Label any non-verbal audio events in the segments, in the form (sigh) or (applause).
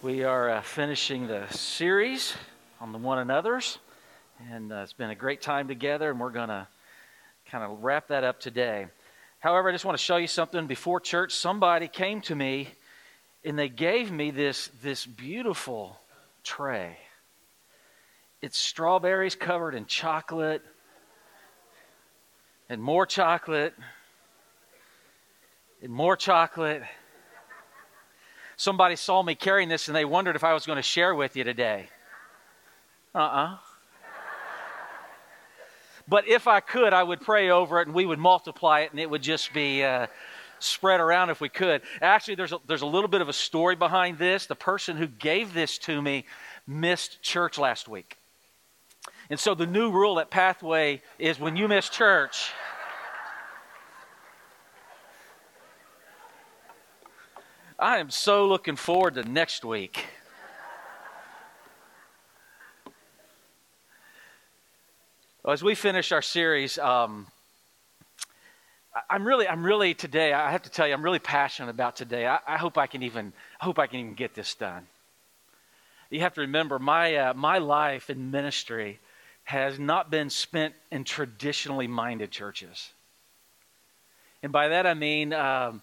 We are uh, finishing the series on the one another's, and uh, it's been a great time together, and we're going to kind of wrap that up today. However, I just want to show you something. Before church, somebody came to me and they gave me this, this beautiful tray. It's strawberries covered in chocolate and more chocolate and more chocolate Somebody saw me carrying this and they wondered if I was going to share with you today. Uh uh-uh. uh But if I could, I would pray over it and we would multiply it and it would just be uh, spread around if we could. Actually, there's a, there's a little bit of a story behind this. The person who gave this to me missed church last week. And so the new rule at Pathway is when you miss church, I am so looking forward to next week. As we finish our series, um, I'm really, I'm really today. I have to tell you, I'm really passionate about today. I, I hope I can even, I hope I can even get this done. You have to remember, my uh, my life in ministry has not been spent in traditionally minded churches, and by that I mean. Um,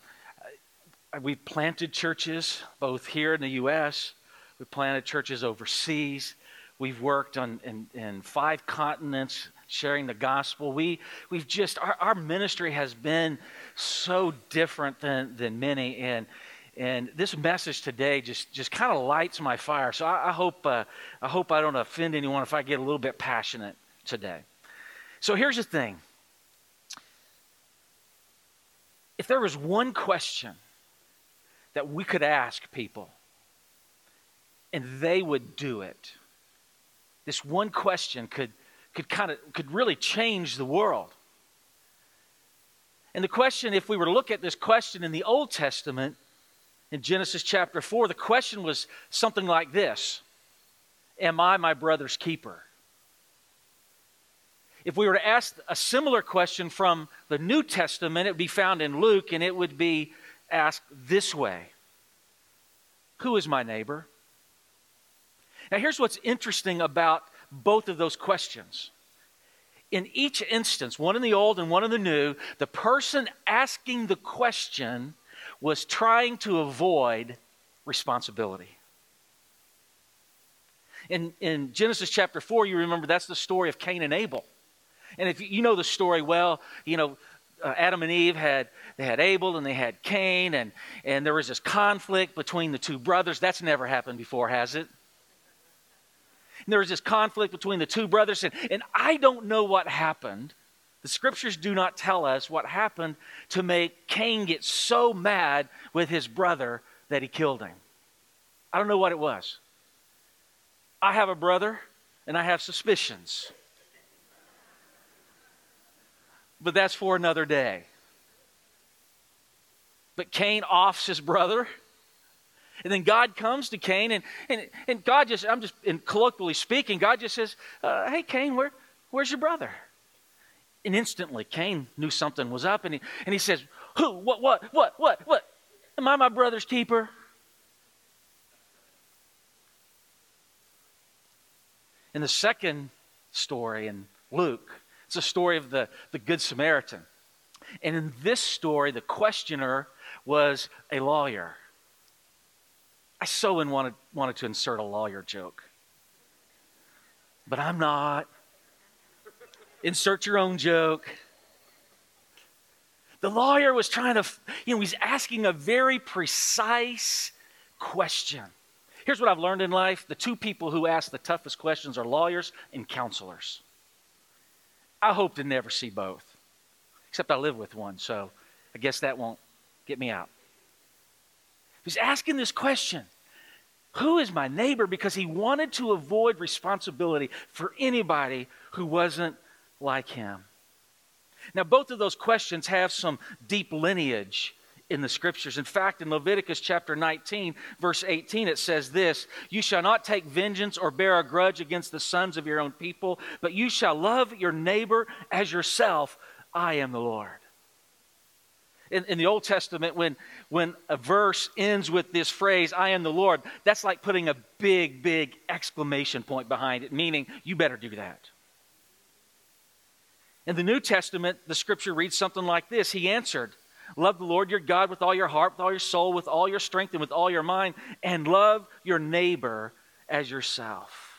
we've planted churches both here in the U.S., we've planted churches overseas. We've worked on in, in five continents sharing the gospel. We, we've just, our, our ministry has been so different than, than many. And, and this message today just, just kind of lights my fire. So I, I hope, uh, I hope I don't offend anyone if I get a little bit passionate today. So here's the thing if there was one question that we could ask people and they would do it. This one question could, could kind of could really change the world. And the question, if we were to look at this question in the Old Testament, in Genesis chapter 4, the question was something like this Am I my brother's keeper? If we were to ask a similar question from the New Testament, it would be found in Luke, and it would be asked this way Who is my neighbor? Now, here's what's interesting about both of those questions. In each instance, one in the old and one in the new, the person asking the question was trying to avoid responsibility. In, in Genesis chapter 4, you remember that's the story of Cain and Abel. And if you know the story well, you know, uh, Adam and Eve had they had Abel and they had Cain and and there was this conflict between the two brothers. That's never happened before, has it? And there was this conflict between the two brothers and, and I don't know what happened. The scriptures do not tell us what happened to make Cain get so mad with his brother that he killed him. I don't know what it was. I have a brother and I have suspicions but that's for another day. But Cain offs his brother. And then God comes to Cain, and, and, and God just, I'm just, in colloquially speaking, God just says, uh, Hey, Cain, where, where's your brother? And instantly, Cain knew something was up, and he, and he says, Who? What? What? What? What? What? Am I my brother's keeper? In the second story in Luke, it's a story of the, the Good Samaritan. And in this story, the questioner was a lawyer. I so wanted, wanted to insert a lawyer joke, but I'm not. Insert your own joke. The lawyer was trying to, you know, he's asking a very precise question. Here's what I've learned in life the two people who ask the toughest questions are lawyers and counselors. I hope to never see both. Except I live with one, so I guess that won't get me out. He's asking this question Who is my neighbor? Because he wanted to avoid responsibility for anybody who wasn't like him. Now, both of those questions have some deep lineage in the scriptures. In fact, in Leviticus chapter 19, verse 18, it says this You shall not take vengeance or bear a grudge against the sons of your own people, but you shall love your neighbor as yourself. I am the Lord. In, in, the Old Testament, when, when a verse ends with this phrase, I am the Lord, that's like putting a big, big exclamation point behind it, meaning you better do that. In the New Testament, the scripture reads something like this He answered, Love the Lord your God with all your heart, with all your soul, with all your strength, and with all your mind, and love your neighbor as yourself.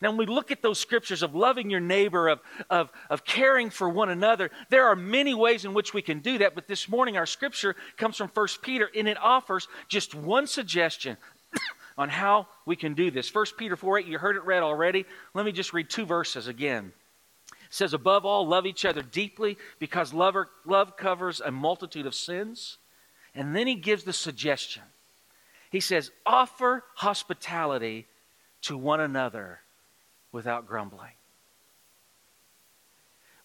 Now, when we look at those scriptures of loving your neighbor, of, of, of caring for one another, there are many ways in which we can do that. But this morning, our scripture comes from 1 Peter, and it offers just one suggestion (coughs) on how we can do this. 1 Peter 4 8, you heard it read already. Let me just read two verses again. Says, Above all, love each other deeply because love, love covers a multitude of sins. And then he gives the suggestion. He says, Offer hospitality to one another without grumbling.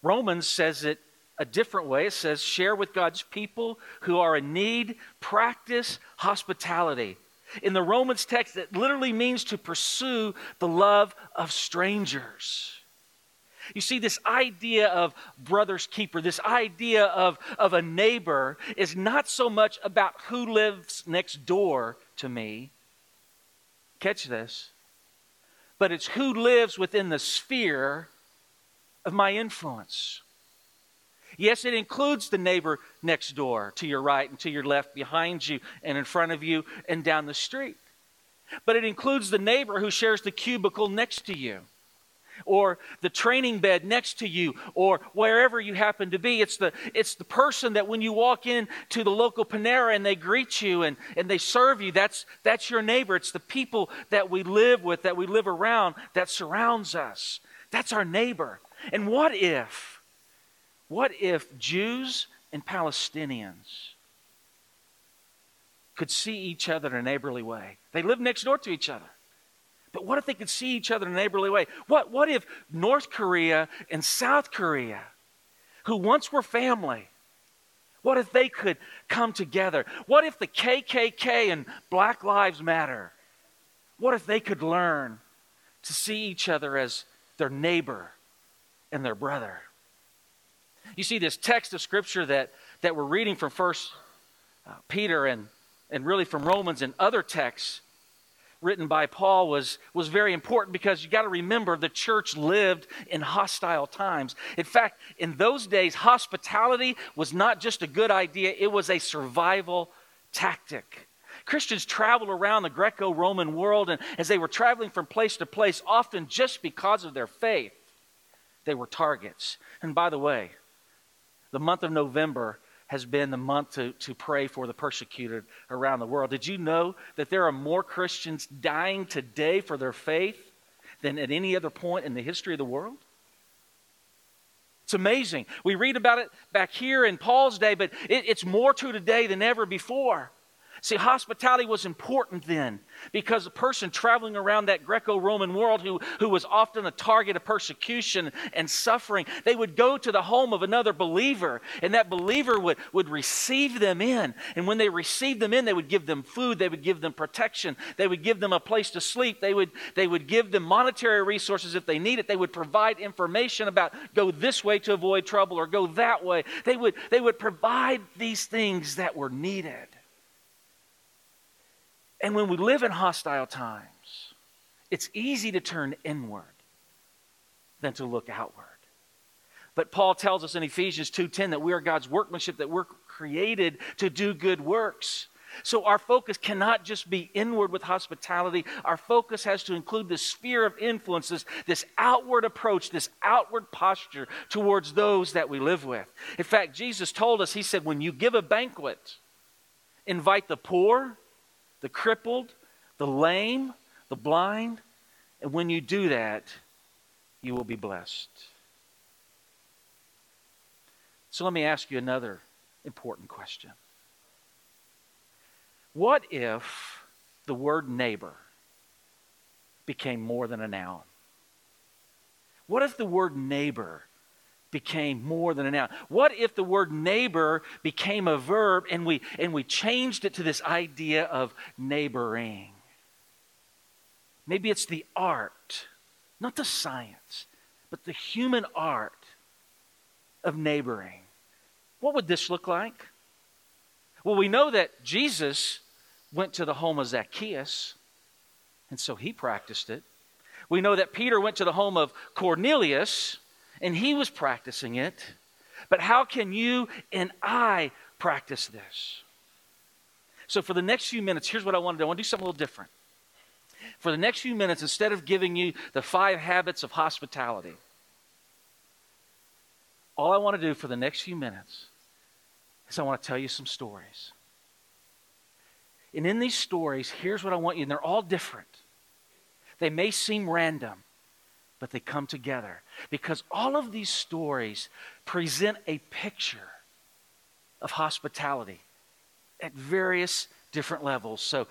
Romans says it a different way. It says, Share with God's people who are in need, practice hospitality. In the Romans text, it literally means to pursue the love of strangers. You see, this idea of brother's keeper, this idea of, of a neighbor, is not so much about who lives next door to me. Catch this. But it's who lives within the sphere of my influence. Yes, it includes the neighbor next door, to your right and to your left, behind you and in front of you and down the street. But it includes the neighbor who shares the cubicle next to you or the training bed next to you or wherever you happen to be. It's the, it's the person that when you walk in to the local Panera and they greet you and, and they serve you, that's, that's your neighbor. It's the people that we live with, that we live around, that surrounds us. That's our neighbor. And what if, what if Jews and Palestinians could see each other in a neighborly way? They live next door to each other. But what if they could see each other in a neighborly way? What, what if North Korea and South Korea, who once were family, what if they could come together? What if the KKK and Black Lives Matter, what if they could learn to see each other as their neighbor and their brother? You see, this text of Scripture that, that we're reading from First uh, Peter and, and really from Romans and other texts written by Paul was, was very important because you got to remember the church lived in hostile times. In fact, in those days, hospitality was not just a good idea, it was a survival tactic. Christians traveled around the Greco Roman world, and as they were traveling from place to place, often just because of their faith, they were targets. And by the way, the month of November has been the month to, to pray for the persecuted around the world. Did you know that there are more Christians dying today for their faith than at any other point in the history of the world? It's amazing. We read about it back here in Paul's day, but it, it's more true today than ever before. See, hospitality was important then because a person traveling around that Greco Roman world who, who was often a target of persecution and suffering, they would go to the home of another believer, and that believer would, would receive them in. And when they received them in, they would give them food, they would give them protection, they would give them a place to sleep, they would, they would give them monetary resources if they need it, they would provide information about go this way to avoid trouble or go that way. They would, they would provide these things that were needed. And when we live in hostile times, it's easy to turn inward than to look outward. But Paul tells us in Ephesians 2:10 that we are God's workmanship that we're created to do good works. So our focus cannot just be inward with hospitality. Our focus has to include the sphere of influences, this outward approach, this outward posture towards those that we live with. In fact, Jesus told us, He said, when you give a banquet, invite the poor, the crippled, the lame, the blind. And when you do that, you will be blessed. So let me ask you another important question. What if the word neighbor became more than a noun? What if the word neighbor became more than a noun? What if the word neighbor became a verb and we, and we changed it to this idea of neighboring? Maybe it's the art, not the science, but the human art of neighboring. What would this look like? Well, we know that Jesus went to the home of Zacchaeus, and so he practiced it. We know that Peter went to the home of Cornelius, and he was practicing it. But how can you and I practice this? So, for the next few minutes, here's what I want to do I want to do something a little different. For the next few minutes, instead of giving you the five habits of hospitality, all I want to do for the next few minutes is I want to tell you some stories. And in these stories, here's what I want you, and they're all different. They may seem random, but they come together because all of these stories present a picture of hospitality at various different levels. So,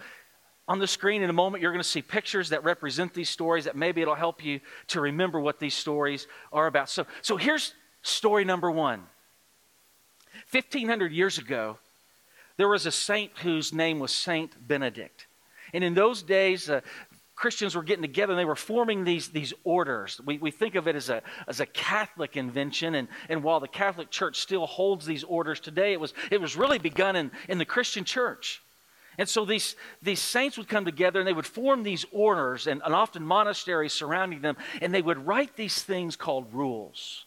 on the screen in a moment, you're going to see pictures that represent these stories that maybe it'll help you to remember what these stories are about. So, so here's story number one 1500 years ago, there was a saint whose name was Saint Benedict. And in those days, uh, Christians were getting together and they were forming these, these orders. We, we think of it as a, as a Catholic invention, and, and while the Catholic Church still holds these orders today, it was, it was really begun in, in the Christian church. And so these, these saints would come together and they would form these orders and, and often monasteries surrounding them, and they would write these things called rules.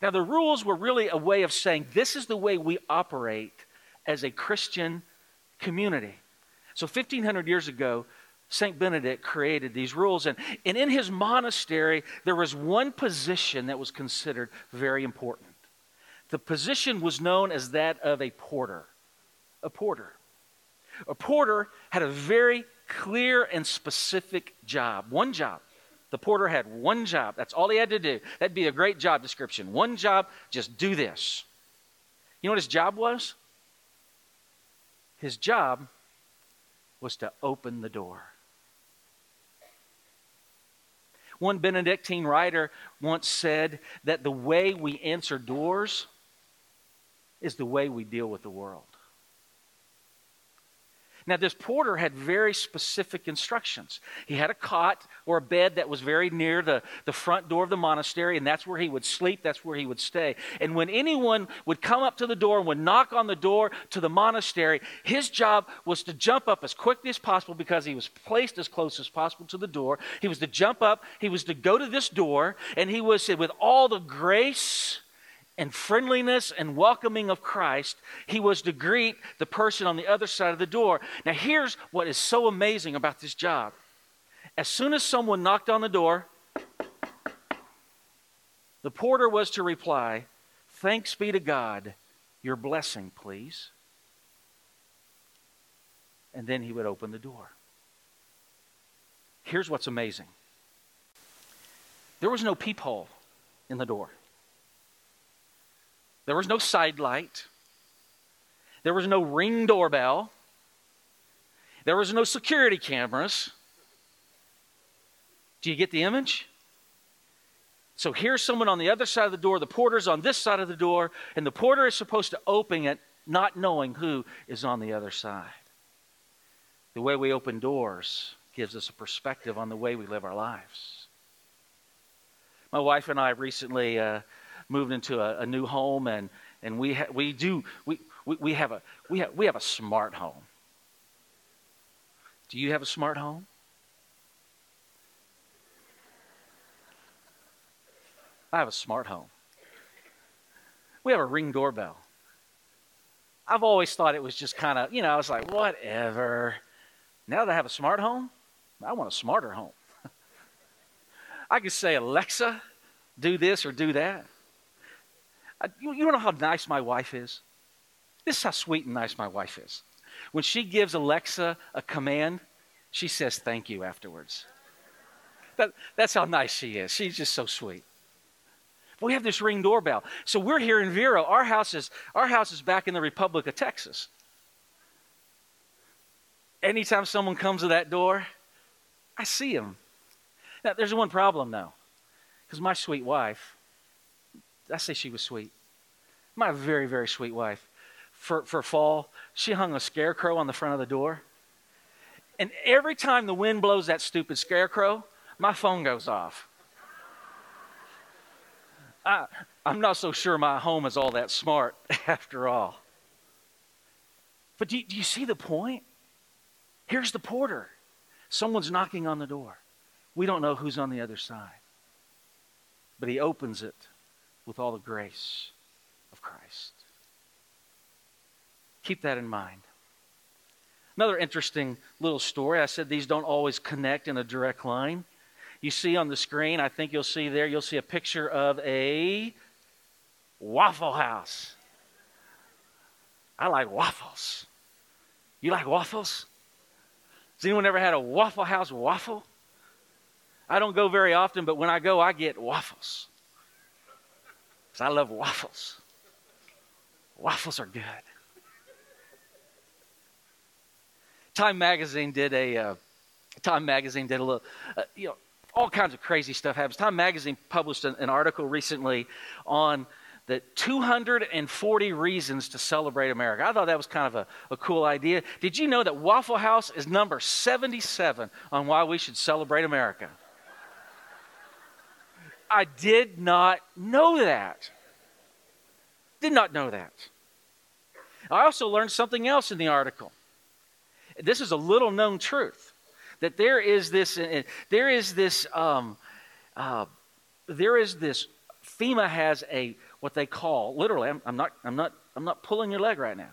Now, the rules were really a way of saying this is the way we operate as a Christian community. So, 1500 years ago, St. Benedict created these rules. And, and in his monastery, there was one position that was considered very important. The position was known as that of a porter. A porter. A porter had a very clear and specific job, one job. The porter had one job. That's all he had to do. That'd be a great job description. One job, just do this. You know what his job was? His job was to open the door. One Benedictine writer once said that the way we answer doors is the way we deal with the world. Now, this porter had very specific instructions. He had a cot or a bed that was very near the, the front door of the monastery, and that's where he would sleep, that's where he would stay. And when anyone would come up to the door and would knock on the door to the monastery, his job was to jump up as quickly as possible because he was placed as close as possible to the door. He was to jump up, he was to go to this door, and he was, with all the grace and friendliness and welcoming of Christ, he was to greet the person on the other side of the door. Now, here's what is so amazing about this job. As soon as someone knocked on the door, the porter was to reply, Thanks be to God, your blessing, please. And then he would open the door. Here's what's amazing there was no peephole in the door. There was no side light. There was no ring doorbell. There was no security cameras. Do you get the image? So here's someone on the other side of the door, the porter's on this side of the door, and the porter is supposed to open it not knowing who is on the other side. The way we open doors gives us a perspective on the way we live our lives. My wife and I recently uh, moved into a, a new home, and, and we, ha- we do, we, we, we, have a, we, have, we have a smart home. Do you have a smart home? I have a smart home. We have a ring doorbell. I've always thought it was just kind of, you know, I was like, whatever. Now that I have a smart home, I want a smarter home. (laughs) I could say, Alexa, do this or do that. You, you know how nice my wife is? This is how sweet and nice my wife is. When she gives Alexa a command, she says thank you afterwards. That, that's how nice she is. She's just so sweet. But we have this ring doorbell. So we're here in Vero. Our house is, our house is back in the Republic of Texas. Anytime someone comes to that door, I see them. Now, there's one problem, though, because my sweet wife, I say she was sweet. My very, very sweet wife. For, for fall, she hung a scarecrow on the front of the door. And every time the wind blows that stupid scarecrow, my phone goes off. I, I'm not so sure my home is all that smart (laughs) after all. But do, do you see the point? Here's the porter. Someone's knocking on the door. We don't know who's on the other side. But he opens it with all the grace of Christ. Keep that in mind. Another interesting little story. I said these don't always connect in a direct line. You see on the screen, I think you'll see there, you'll see a picture of a Waffle House. I like waffles. You like waffles? Has anyone ever had a Waffle House waffle? I don't go very often, but when I go, I get waffles. Because I love waffles. Waffles are good. Time Magazine did a uh, Time Magazine did a little, uh, you know, all kinds of crazy stuff happens. Time Magazine published an, an article recently on the 240 reasons to celebrate America. I thought that was kind of a, a cool idea. Did you know that Waffle House is number 77 on why we should celebrate America? I did not know that. Did not know that. I also learned something else in the article. This is a little known truth that there is this, uh, there is this, um, uh, there is this. FEMA has a what they call literally. I'm, I'm not. I'm not. I'm not pulling your leg right now.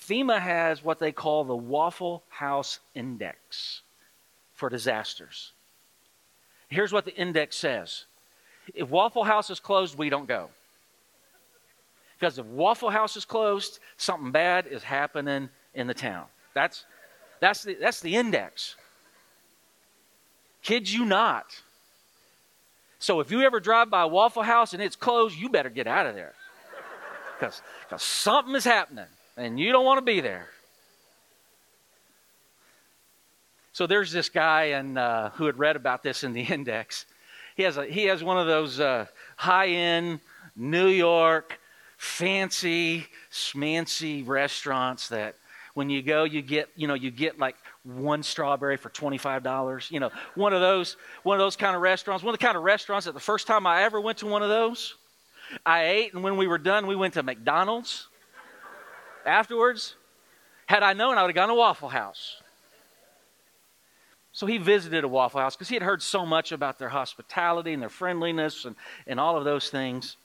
FEMA has what they call the Waffle House Index for disasters. Here's what the index says if Waffle House is closed, we don't go. Because if Waffle House is closed, something bad is happening in the town. That's, that's, the, that's the index. Kids you not. So if you ever drive by Waffle House and it's closed, you better get out of there. Because something is happening and you don't want to be there. So there's this guy and, uh, who had read about this in the (laughs) index. He has, a, he has one of those uh, high end New York, fancy, schmancy restaurants that when you go, you get, you know, you get like one strawberry for $25. You know, one of those, one of those kind of restaurants, one of the kind of restaurants that the first time I ever went to one of those, I ate, and when we were done, we went to McDonald's afterwards. Had I known, I would have gone to Waffle House. So he visited a Waffle House because he had heard so much about their hospitality and their friendliness and, and all of those things.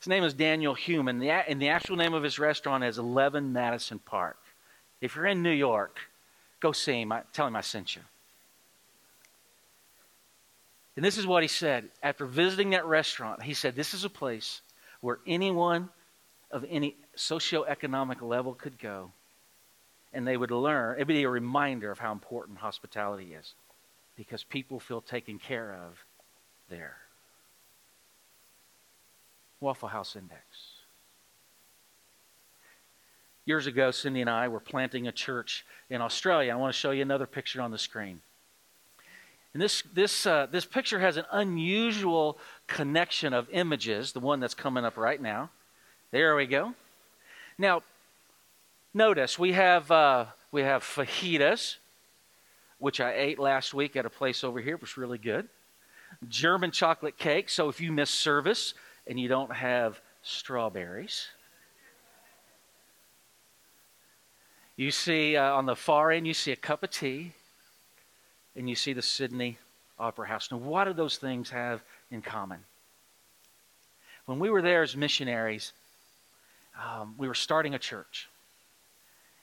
His name is Daniel Hume, and the, and the actual name of his restaurant is 11 Madison Park. If you're in New York, go see him. I, tell him I sent you. And this is what he said after visiting that restaurant. He said, This is a place where anyone of any socioeconomic level could go and they would learn. It'd be a reminder of how important hospitality is because people feel taken care of there. Waffle House Index. Years ago, Cindy and I were planting a church in Australia. I want to show you another picture on the screen. And this, this, uh, this picture has an unusual connection of images, the one that's coming up right now. There we go. Now, Notice we have uh, we have fajitas, which I ate last week at a place over here. It was really good. German chocolate cake. So if you miss service and you don't have strawberries, you see uh, on the far end you see a cup of tea, and you see the Sydney Opera House. Now, what do those things have in common? When we were there as missionaries, um, we were starting a church.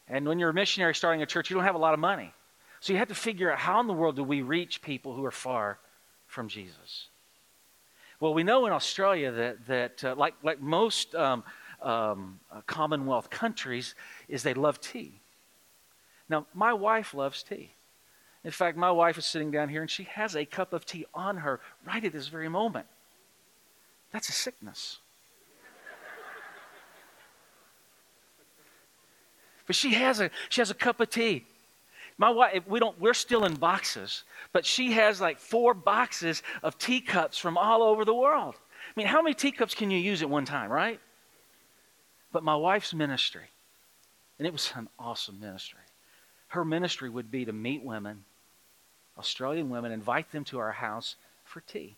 And when you're a missionary starting a church, you don't have a lot of money. So you have to figure out how in the world do we reach people who are far from Jesus? Well, we know in Australia that, that uh, like, like most um, um, uh, Commonwealth countries, is they love tea. Now, my wife loves tea. In fact, my wife is sitting down here and she has a cup of tea on her right at this very moment. That's a sickness. But she has a she has a cup of tea. My wife, we don't, we're still in boxes, but she has like four boxes of teacups from all over the world. I mean, how many teacups can you use at one time, right? But my wife's ministry, and it was an awesome ministry. Her ministry would be to meet women, Australian women, invite them to our house for tea.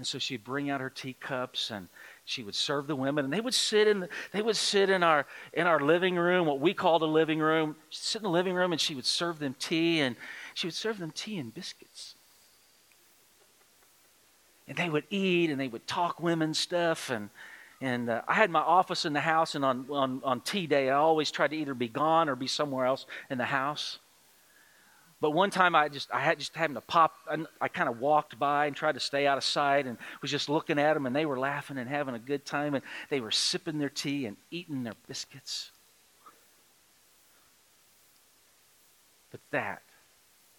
And so she'd bring out her teacups and she would serve the women and they would sit in the, they would sit in our in our living room, what we called a living room. She'd sit in the living room and she would serve them tea and she would serve them tea and biscuits. And they would eat and they would talk women stuff and and uh, I had my office in the house, and on, on, on tea day, I always tried to either be gone or be somewhere else in the house. But one time I just I had just happened to pop. I, I kind of walked by and tried to stay out of sight and was just looking at them, and they were laughing and having a good time, and they were sipping their tea and eating their biscuits. But that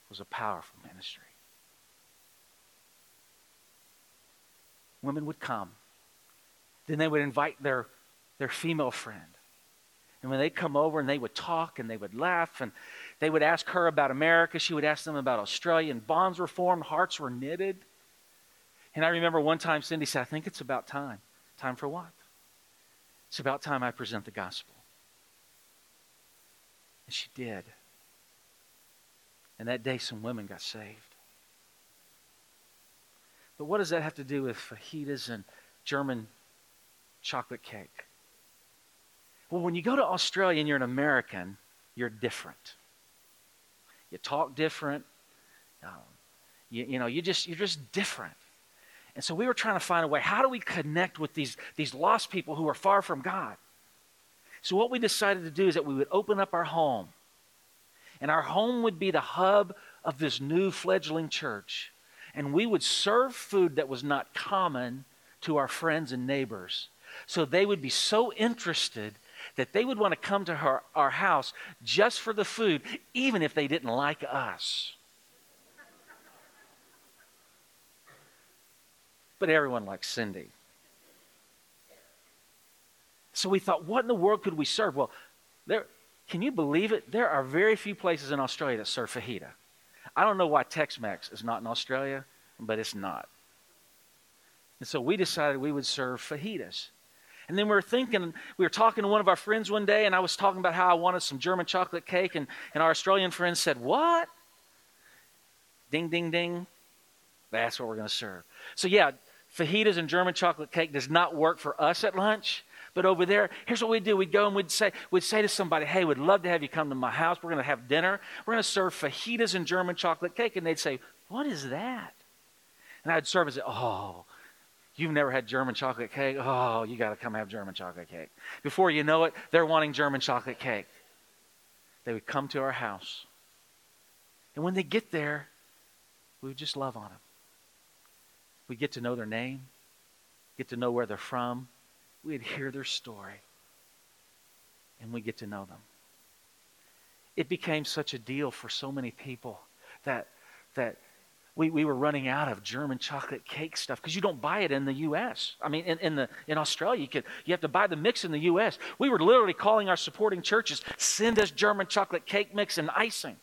was a powerful ministry. Women would come. Then they would invite their, their female friend. And when they come over and they would talk and they would laugh and they would ask her about America. She would ask them about Australia. And bonds were formed, hearts were knitted. And I remember one time Cindy said, I think it's about time. Time for what? It's about time I present the gospel. And she did. And that day, some women got saved. But what does that have to do with fajitas and German chocolate cake? Well, when you go to Australia and you're an American, you're different. You talk different. Um, you, you know, you just, you're just different. And so we were trying to find a way. How do we connect with these, these lost people who are far from God? So what we decided to do is that we would open up our home. And our home would be the hub of this new fledgling church. And we would serve food that was not common to our friends and neighbors. So they would be so interested that they would want to come to her, our house just for the food, even if they didn't like us. But everyone likes Cindy. So we thought, what in the world could we serve? Well, there, can you believe it? There are very few places in Australia that serve fajita. I don't know why Tex Mex is not in Australia, but it's not. And so we decided we would serve fajitas. And then we were thinking, we were talking to one of our friends one day, and I was talking about how I wanted some German chocolate cake, and, and our Australian friend said, What? Ding, ding, ding. That's what we're going to serve. So, yeah, fajitas and German chocolate cake does not work for us at lunch. But over there, here's what we'd do. We'd go and we'd say, we'd say to somebody, hey, we'd love to have you come to my house. We're going to have dinner. We're going to serve fajitas and German chocolate cake. And they'd say, what is that? And I'd serve and say, oh, You've never had German chocolate cake? Oh, you got to come have German chocolate cake. Before you know it, they're wanting German chocolate cake. They would come to our house. And when they get there, we would just love on them. We get to know their name, get to know where they're from. We'd hear their story, and we get to know them. It became such a deal for so many people that, that we, we were running out of German chocolate cake stuff because you don't buy it in the U.S. I mean, in, in, the, in Australia, you, could, you have to buy the mix in the U.S. We were literally calling our supporting churches, send us German chocolate cake mix and icing.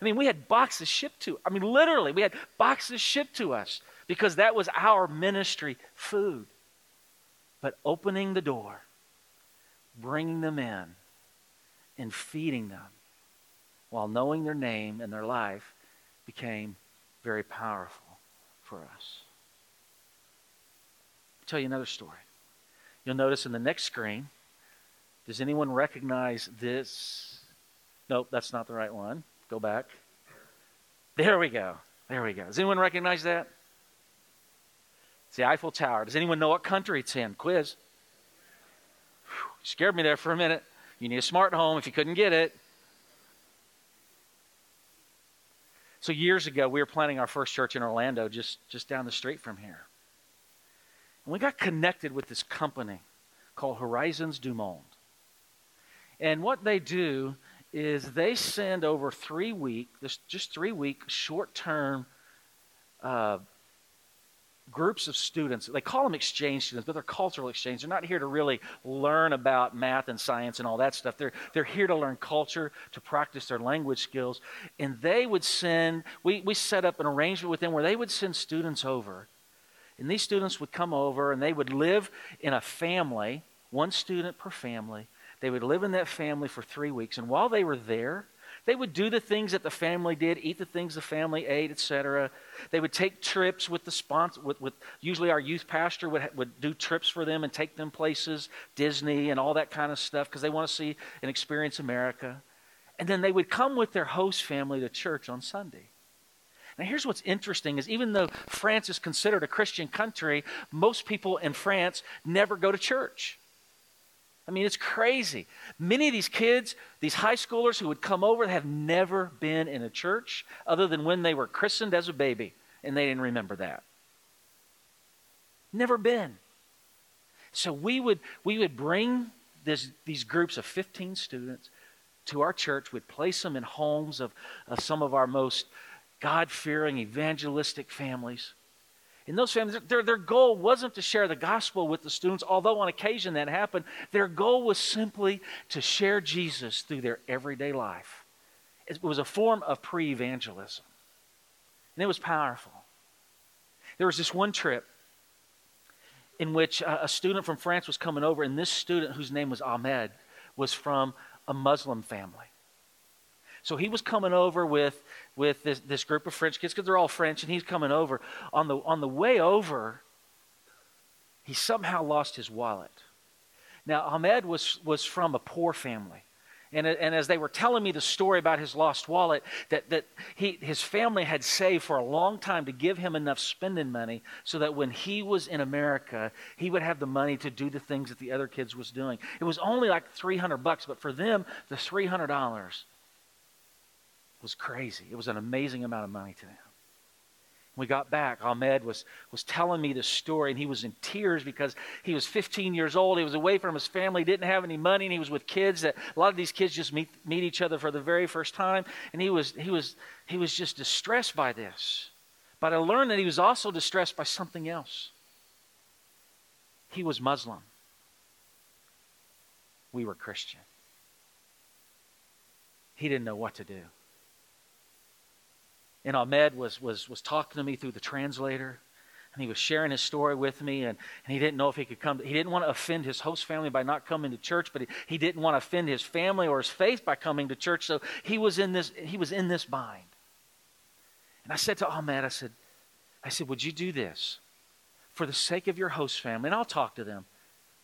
I mean, we had boxes shipped to, I mean, literally, we had boxes shipped to us because that was our ministry food. But opening the door, bringing them in, and feeding them while knowing their name and their life became very powerful for us. I'll tell you another story. You'll notice in the next screen, does anyone recognize this? Nope, that's not the right one. Go back. There we go. There we go. Does anyone recognize that? It's the Eiffel Tower. Does anyone know what country it's in? Quiz. Whew, scared me there for a minute. You need a smart home if you couldn't get it. So years ago, we were planning our first church in Orlando, just, just down the street from here. And we got connected with this company called Horizons du Monde. And what they do is they send over three week, just three week short term uh, groups of students. They call them exchange students, but they're cultural exchange. They're not here to really learn about math and science and all that stuff. They're, they're here to learn culture, to practice their language skills. And they would send, we, we set up an arrangement with them where they would send students over. And these students would come over and they would live in a family, one student per family. They would live in that family for three weeks. And while they were there, They would do the things that the family did, eat the things the family ate, etc. They would take trips with the sponsor. With, with usually our youth pastor would would do trips for them and take them places, Disney and all that kind of stuff, because they want to see and experience America. And then they would come with their host family to church on Sunday. Now, here's what's interesting is even though France is considered a Christian country, most people in France never go to church. I mean, it's crazy. Many of these kids, these high schoolers who would come over, have never been in a church other than when they were christened as a baby, and they didn't remember that. Never been. So we would we would bring this, these groups of 15 students to our church. We'd place them in homes of, of some of our most God fearing, evangelistic families. In those families, their, their goal wasn't to share the gospel with the students, although on occasion that happened. Their goal was simply to share Jesus through their everyday life. It was a form of pre evangelism, and it was powerful. There was this one trip in which a student from France was coming over, and this student, whose name was Ahmed, was from a Muslim family. So he was coming over with, with this, this group of French kids because they're all French, and he's coming over. On the, on the way over, he somehow lost his wallet. Now, Ahmed was, was from a poor family. And, and as they were telling me the story about his lost wallet, that, that he, his family had saved for a long time to give him enough spending money so that when he was in America, he would have the money to do the things that the other kids was doing. It was only like 300 bucks, but for them, the $300 was crazy. It was an amazing amount of money to them. When we got back, Ahmed was, was telling me the story, and he was in tears because he was 15 years old. He was away from his family, didn't have any money, and he was with kids that a lot of these kids just meet, meet each other for the very first time. And he was, he, was, he was just distressed by this. But I learned that he was also distressed by something else. He was Muslim. We were Christian. He didn't know what to do. And Ahmed was, was, was talking to me through the translator. And he was sharing his story with me, and, and he didn't know if he could come. He didn't want to offend his host family by not coming to church, but he, he didn't want to offend his family or his faith by coming to church. So he was in this, he was in this bind. And I said to Ahmed, I said, I said, would you do this? For the sake of your host family, and I'll talk to them.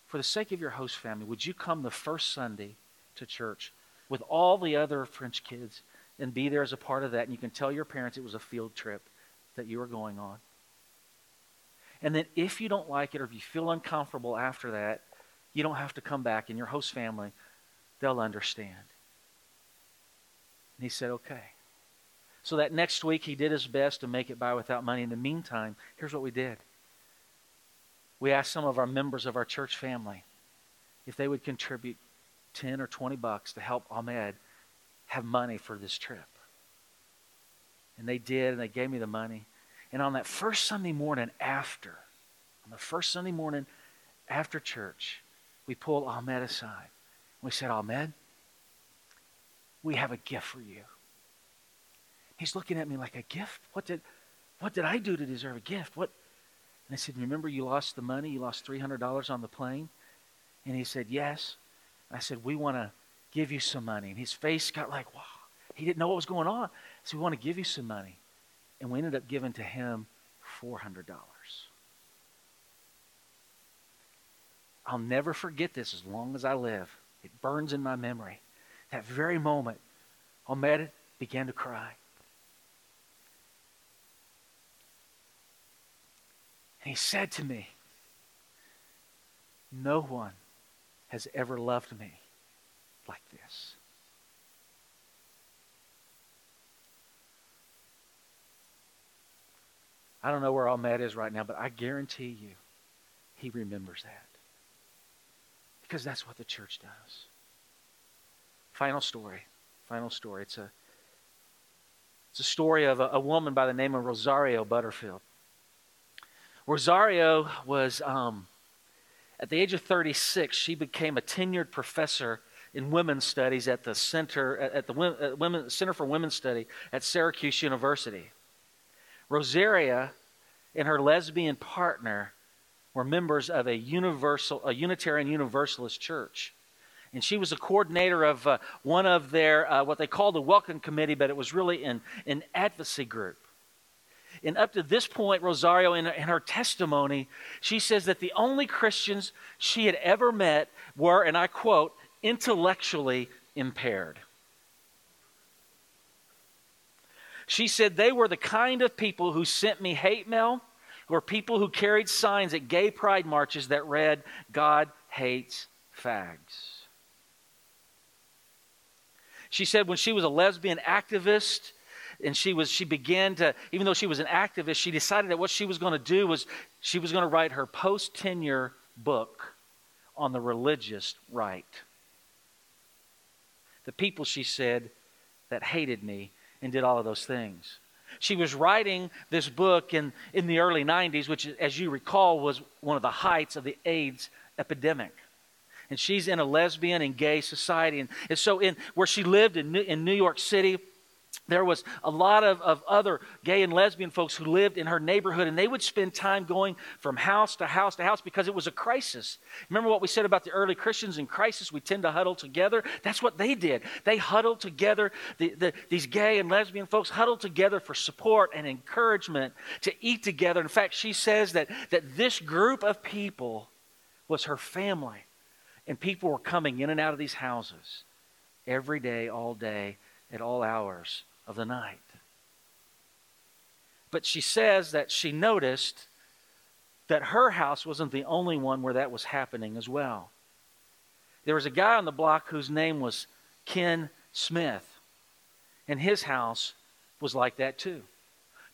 For the sake of your host family, would you come the first Sunday to church with all the other French kids and be there as a part of that. And you can tell your parents it was a field trip that you were going on. And then if you don't like it or if you feel uncomfortable after that, you don't have to come back, and your host family, they'll understand. And he said, okay. So that next week, he did his best to make it by without money. In the meantime, here's what we did we asked some of our members of our church family if they would contribute 10 or 20 bucks to help Ahmed have money for this trip. And they did, and they gave me the money. And on that first Sunday morning after, on the first Sunday morning after church, we pulled Ahmed aside. We said, Ahmed, we have a gift for you. He's looking at me like a gift. What did, what did I do to deserve a gift? What? And I said, Remember you lost the money? You lost $300 on the plane? And he said, Yes. I said, We want to give you some money. And his face got like, wow. He didn't know what was going on. So we want to give you some money. And we ended up giving to him $400. I'll never forget this as long as I live. It burns in my memory. That very moment, Ahmed began to cry. And he said to me, No one has ever loved me like this. I don't know where Ahmed is right now, but I guarantee you he remembers that. Because that's what the church does. Final story. Final story. It's a, it's a story of a, a woman by the name of Rosaria Butterfield. Rosaria was, um, at the age of 36, she became a tenured professor in women's studies at the center at the Women, Center for Women's Study at Syracuse University. Rosaria and her lesbian partner were members of a universal a Unitarian Universalist church. And she was a coordinator of uh, one of their, uh, what they called the Welcome Committee, but it was really an, an advocacy group. And up to this point, Rosaria, in, in her testimony, she says that the only Christians she had ever met were, and I quote, intellectually impaired. She said they were the kind of people who sent me hate mail or people who carried signs at gay pride marches that read, God hates fags. She said when she was a lesbian activist, and she was she began to even though she was an activist she decided that what she was going to do was she was going to write her post tenure book on the religious right the people she said that hated me and did all of those things. She was writing this book in, in the early 90s which as you recall was one of the heights of the aids epidemic. And she's in a lesbian and gay society. And, and so in where she lived in, in new york city there was a lot of, of other gay and lesbian folks who lived in her neighborhood, and they would spend time going from house to house to house because it was a crisis. Remember what we said about the early Christians in crisis? We tend to huddle together. That's what they did. They huddled together, the, the, these gay and lesbian folks huddled together for support and encouragement to eat together. In fact, she says that, that this group of people was her family, and people were coming in and out of these houses every day, all day, at all hours of the night. But she says that she noticed that her house wasn't the only one where that was happening as well. There was a guy on the block whose name was Ken Smith, and his house was like that too.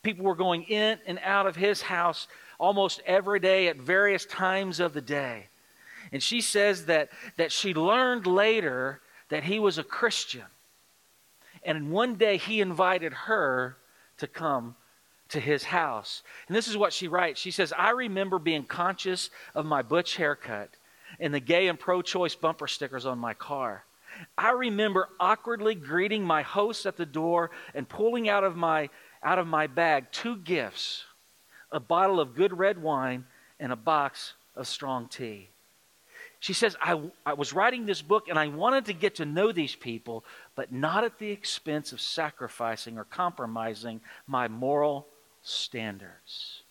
People were going in and out of his house almost every day at various times of the day. And she says that, that she learned later that he was a Christian. And one day he invited her to come to his house. And this is what she writes. She says, I remember being conscious of my butch haircut and the gay and pro choice bumper stickers on my car. I remember awkwardly greeting my host at the door and pulling out of my, out of my bag two gifts a bottle of good red wine and a box of strong tea. She says, I, I was writing this book and I wanted to get to know these people, but not at the expense of sacrificing or compromising my moral standards.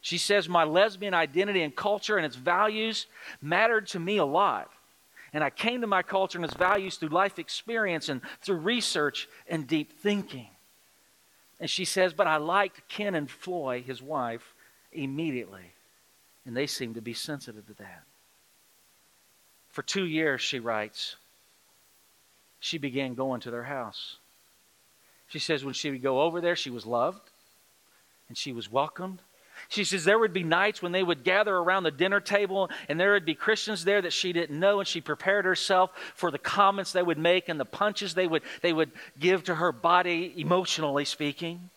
She says, My lesbian identity and culture and its values mattered to me a lot. And I came to my culture and its values through life experience and through research and deep thinking. And she says, But I liked Ken and Floy, his wife, immediately. And they seemed to be sensitive to that. For two years, she writes, she began going to their house. She says when she would go over there, she was loved and she was welcomed. She says there would be nights when they would gather around the dinner table and there would be Christians there that she didn't know, and she prepared herself for the comments they would make and the punches they would, they would give to her body, emotionally speaking.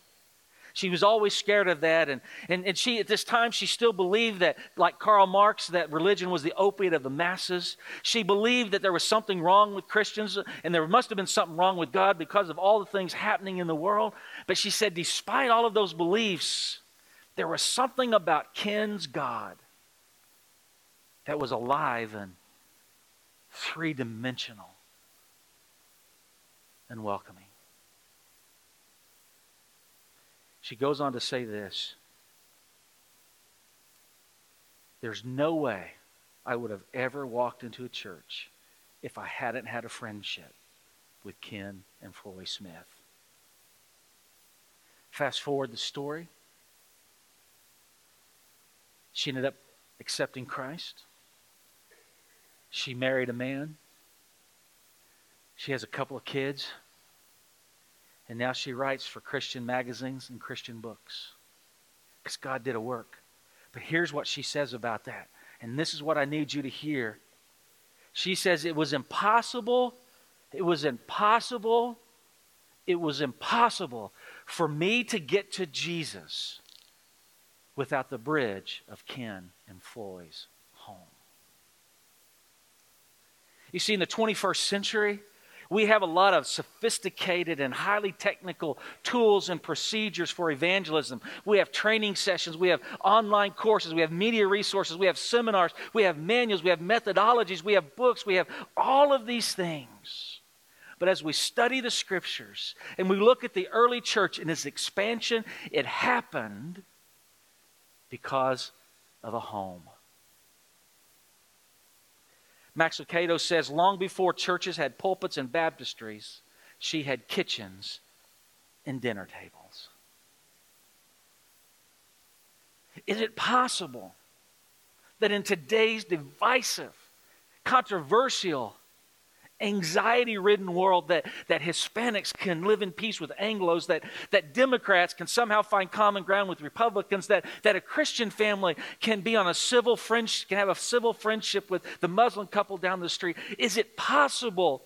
She was always scared of that. And, and, and she, at this time, she still believed that, like Karl Marx, that religion was the opiate of the masses. She believed that there was something wrong with Christians and there must have been something wrong with God because of all the things happening in the world. But she said, despite all of those beliefs, there was something about Ken's God that was alive and three dimensional and welcoming. She goes on to say this There's no way I would have ever walked into a church if I hadn't had a friendship with Ken and Floy Smith. Fast forward the story. She ended up accepting Christ. She married a man. She has a couple of kids. And now she writes for Christian magazines and Christian books. Because God did a work. But here's what she says about that. And this is what I need you to hear. She says it was impossible, it was impossible, it was impossible for me to get to Jesus without the bridge of Ken and Floy's home. You see, in the 21st century, We have a lot of sophisticated and highly technical tools and procedures for evangelism. We have training sessions, we have online courses, we have media resources, we have seminars, we have manuals, we have methodologies, we have books, we have all of these things. But as we study the scriptures and we look at the early church and its expansion, it happened because of a home. Max Lucado says long before churches had pulpits and baptistries, she had kitchens and dinner tables. Is it possible that in today's divisive, controversial, anxiety ridden world that, that Hispanics can live in peace with Anglos, that, that Democrats can somehow find common ground with Republicans, that, that a Christian family can be on a civil friendship, can have a civil friendship with the Muslim couple down the street. Is it possible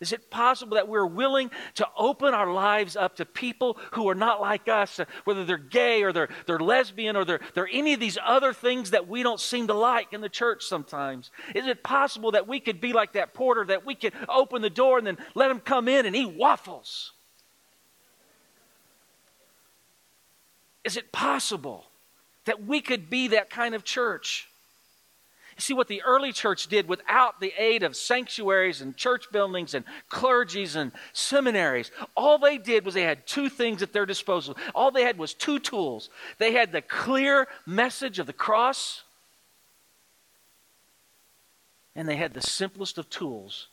is it possible that we're willing to open our lives up to people who are not like us, uh, whether they're gay or they're, they're lesbian or they're, they're any of these other things that we don't seem to like in the church sometimes? Is it possible that we could be like that porter, that we could open the door and then let them come in and eat waffles? Is it possible that we could be that kind of church? See what the early church did without the aid of sanctuaries and church buildings and clergies and seminaries. All they did was they had two things at their disposal. All they had was two tools. They had the clear message of the cross, and they had the simplest of tools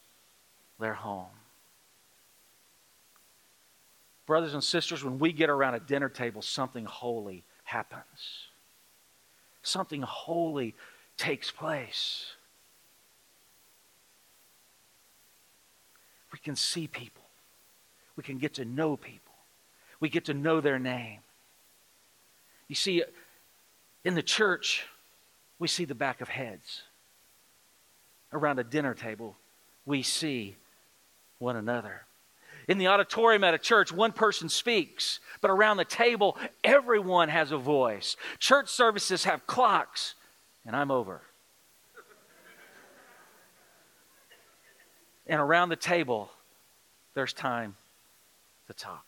their home. Brothers and sisters, when we get around a dinner table, something holy happens. Something holy takes place. We can see people. We can get to know people. We get to know their name. You see, in the church, we see the back of heads. Around a dinner table, we see one another. In the auditorium at a church, one person speaks, but around the table, everyone has a voice. Church services have clocks and I'm over. and around the table, there's time to talk.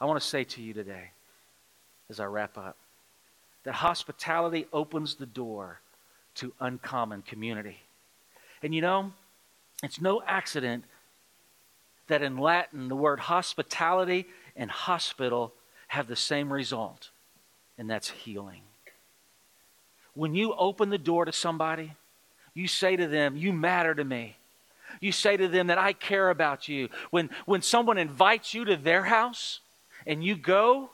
I want to say to you today, as I wrap up, that hospitality opens the door to uncommon community. And you know, it's no accident that in Latin, the word hospitality and hospital have the same result, and that's healing. When you open the door to somebody, you say to them, You matter to me. You say to them that I care about you. When, when someone invites you to their house and you go,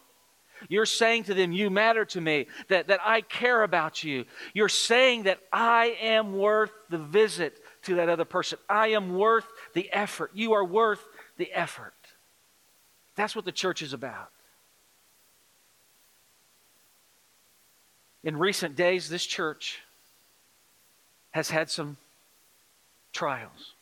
you're saying to them, You matter to me, that, that I care about you. You're saying that I am worth the visit to that other person. I am worth the effort. You are worth the effort. That's what the church is about. In recent days, this church has had some trials.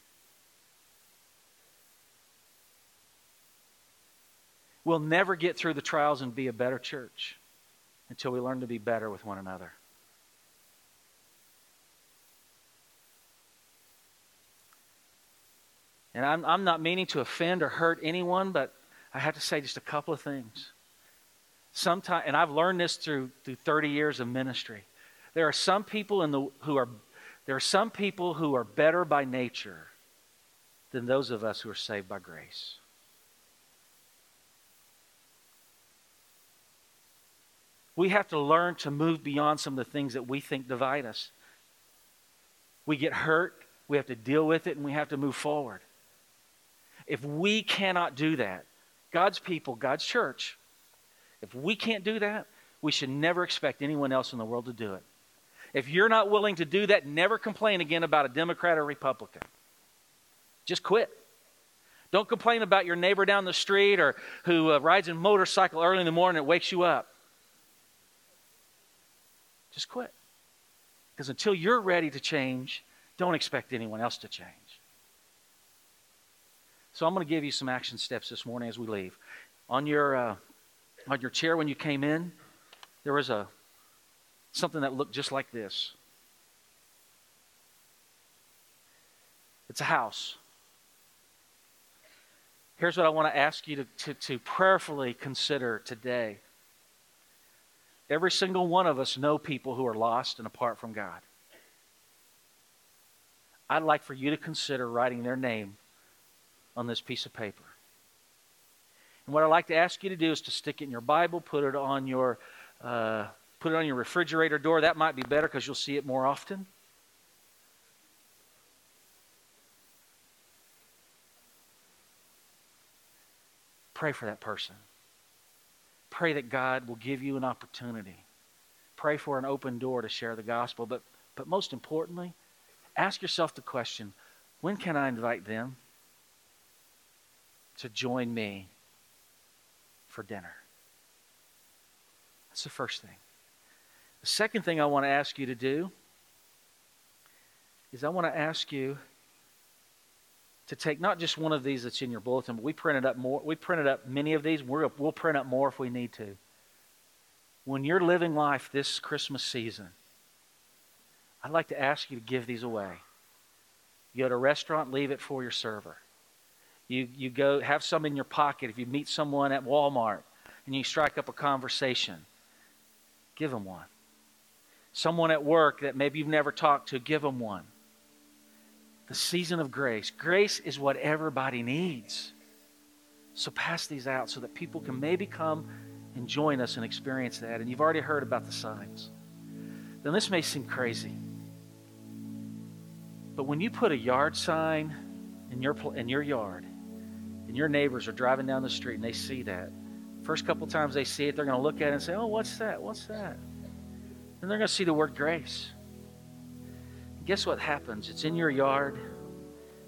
We'll never get through the trials and be a better church until we learn to be better with one another. And I'm, I'm not meaning to offend or hurt anyone, but I have to say just a couple of things sometimes, and I've learned this through, through 30 years of ministry, there are some people in the, who are, there are some people who are better by nature than those of us who are saved by grace. We have to learn to move beyond some of the things that we think divide us. We get hurt, we have to deal with it, and we have to move forward. If we cannot do that, God's people, God's church, if we can't do that, we should never expect anyone else in the world to do it. If you're not willing to do that, never complain again about a Democrat or Republican. Just quit. Don't complain about your neighbor down the street or who uh, rides a motorcycle early in the morning and wakes you up. Just quit. Because until you're ready to change, don't expect anyone else to change. So I'm going to give you some action steps this morning as we leave. On your uh, on your chair when you came in, there was a something that looked just like this. It's a house. Here's what I want to ask you to, to, to prayerfully consider today. Every single one of us know people who are lost and apart from God. I'd like for you to consider writing their name on this piece of paper. And what I'd like to ask you to do is to stick it in your Bible, put it on your uh, put it on your refrigerator door. That might be better because you'll see it more often. Pray for that person. Pray that God will give you an opportunity. Pray for an open door to share the gospel. But, but most importantly, ask yourself the question when can I invite them to join me for dinner? That's the first thing. The second thing I want to ask you to do is I want to ask you to take not just one of these that's in your bulletin, but we printed up more. We printed up many of these. we will print up more if we need to. When you're living life this Christmas season, I'd like to ask you to give these away. You go to a restaurant, leave it for your server. You, you go have some in your pocket. If you meet someone at Walmart and you strike up a conversation, give them one. Someone at work that maybe you've never talked to, give them one. The season of grace. Grace is what everybody needs. So pass these out so that people can maybe come and join us and experience that. And you've already heard about the signs. Then this may seem crazy. But when you put a yard sign in your, in your yard, and your neighbors are driving down the street and they see that, first couple times they see it, they're going to look at it and say, Oh, what's that? What's that? And they're going to see the word grace. And guess what happens? It's in your yard.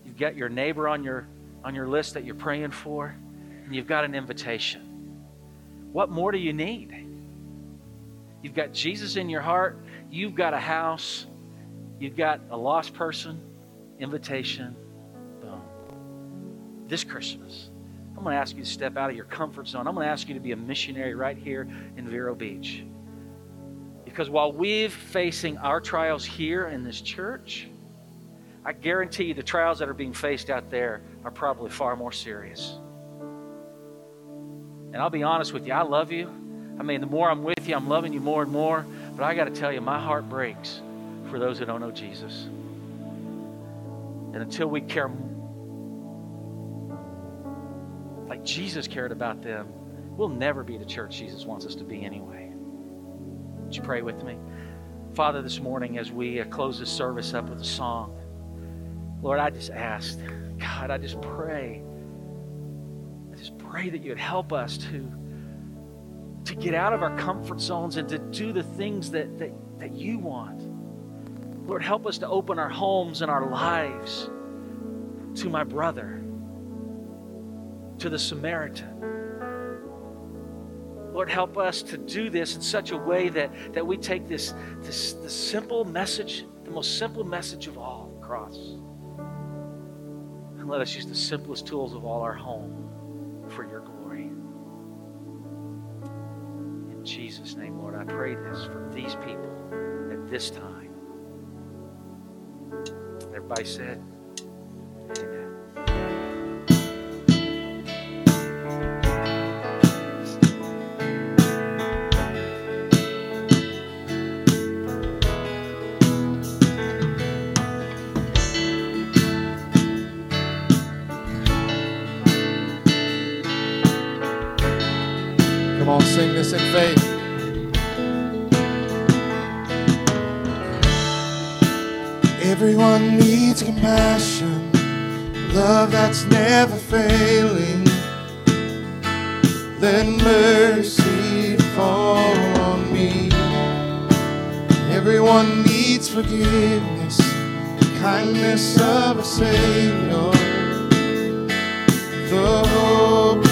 You've got your neighbor on your, on your list that you're praying for, and you've got an invitation. What more do you need? You've got Jesus in your heart. You've got a house. You've got a lost person. Invitation this Christmas, I'm going to ask you to step out of your comfort zone. I'm going to ask you to be a missionary right here in Vero Beach. Because while we're facing our trials here in this church, I guarantee you the trials that are being faced out there are probably far more serious. And I'll be honest with you, I love you. I mean, the more I'm with you, I'm loving you more and more. But I got to tell you, my heart breaks for those who don't know Jesus. And until we care like Jesus cared about them, we'll never be the church Jesus wants us to be anyway. Would you pray with me? Father, this morning as we uh, close this service up with a song, Lord, I just asked, God, I just pray, I just pray that you'd help us to, to get out of our comfort zones and to do the things that, that, that you want. Lord, help us to open our homes and our lives to my brother to the Samaritan. Lord, help us to do this in such a way that, that we take this, this, this simple message, the most simple message of all, the cross, and let us use the simplest tools of all our home for your glory. In Jesus' name, Lord, I pray this for these people at this time. Everybody said, sing faith. Everyone needs compassion, love that's never failing. Let mercy fall on me. Everyone needs forgiveness, kindness of a Savior. The hope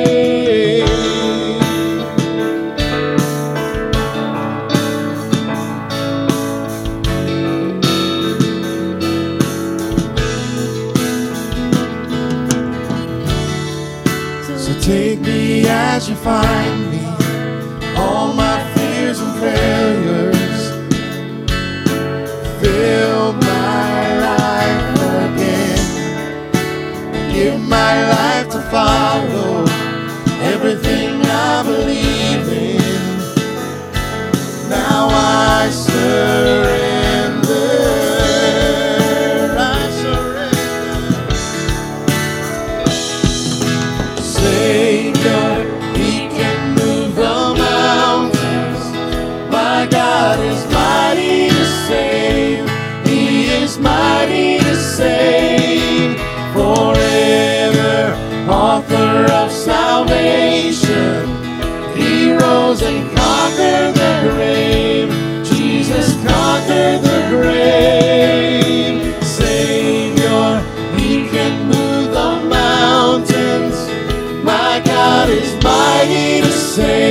Find Is mighty to save.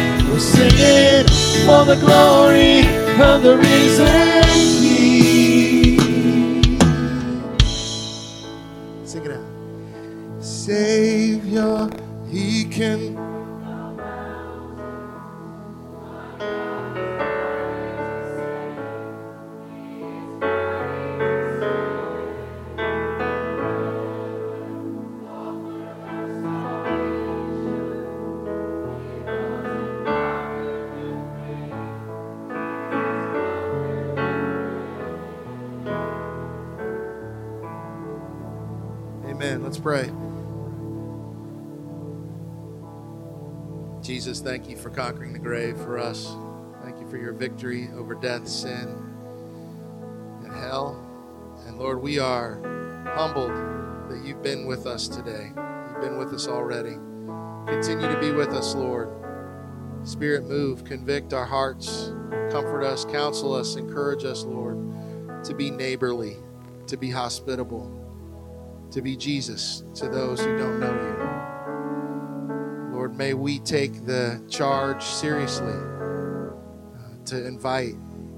For the glory of the risen King. Pray. Jesus, thank you for conquering the grave for us. Thank you for your victory over death, sin, and hell. And Lord, we are humbled that you've been with us today. You've been with us already. Continue to be with us, Lord. Spirit, move, convict our hearts, comfort us, counsel us, encourage us, Lord, to be neighborly, to be hospitable to be Jesus to those who don't know you. Lord, may we take the charge seriously uh, to invite,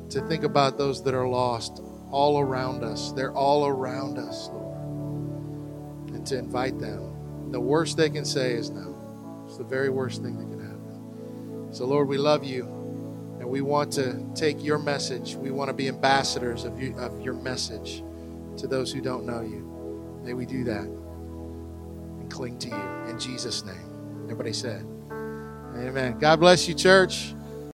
to think about those that are lost all around us. They're all around us, Lord. And to invite them. The worst they can say is no. It's the very worst thing that can happen. So, Lord, we love you. And we want to take your message. We want to be ambassadors of, you, of your message to those who don't know you. May we do that and cling to you in Jesus' name. Everybody said, Amen. God bless you, church.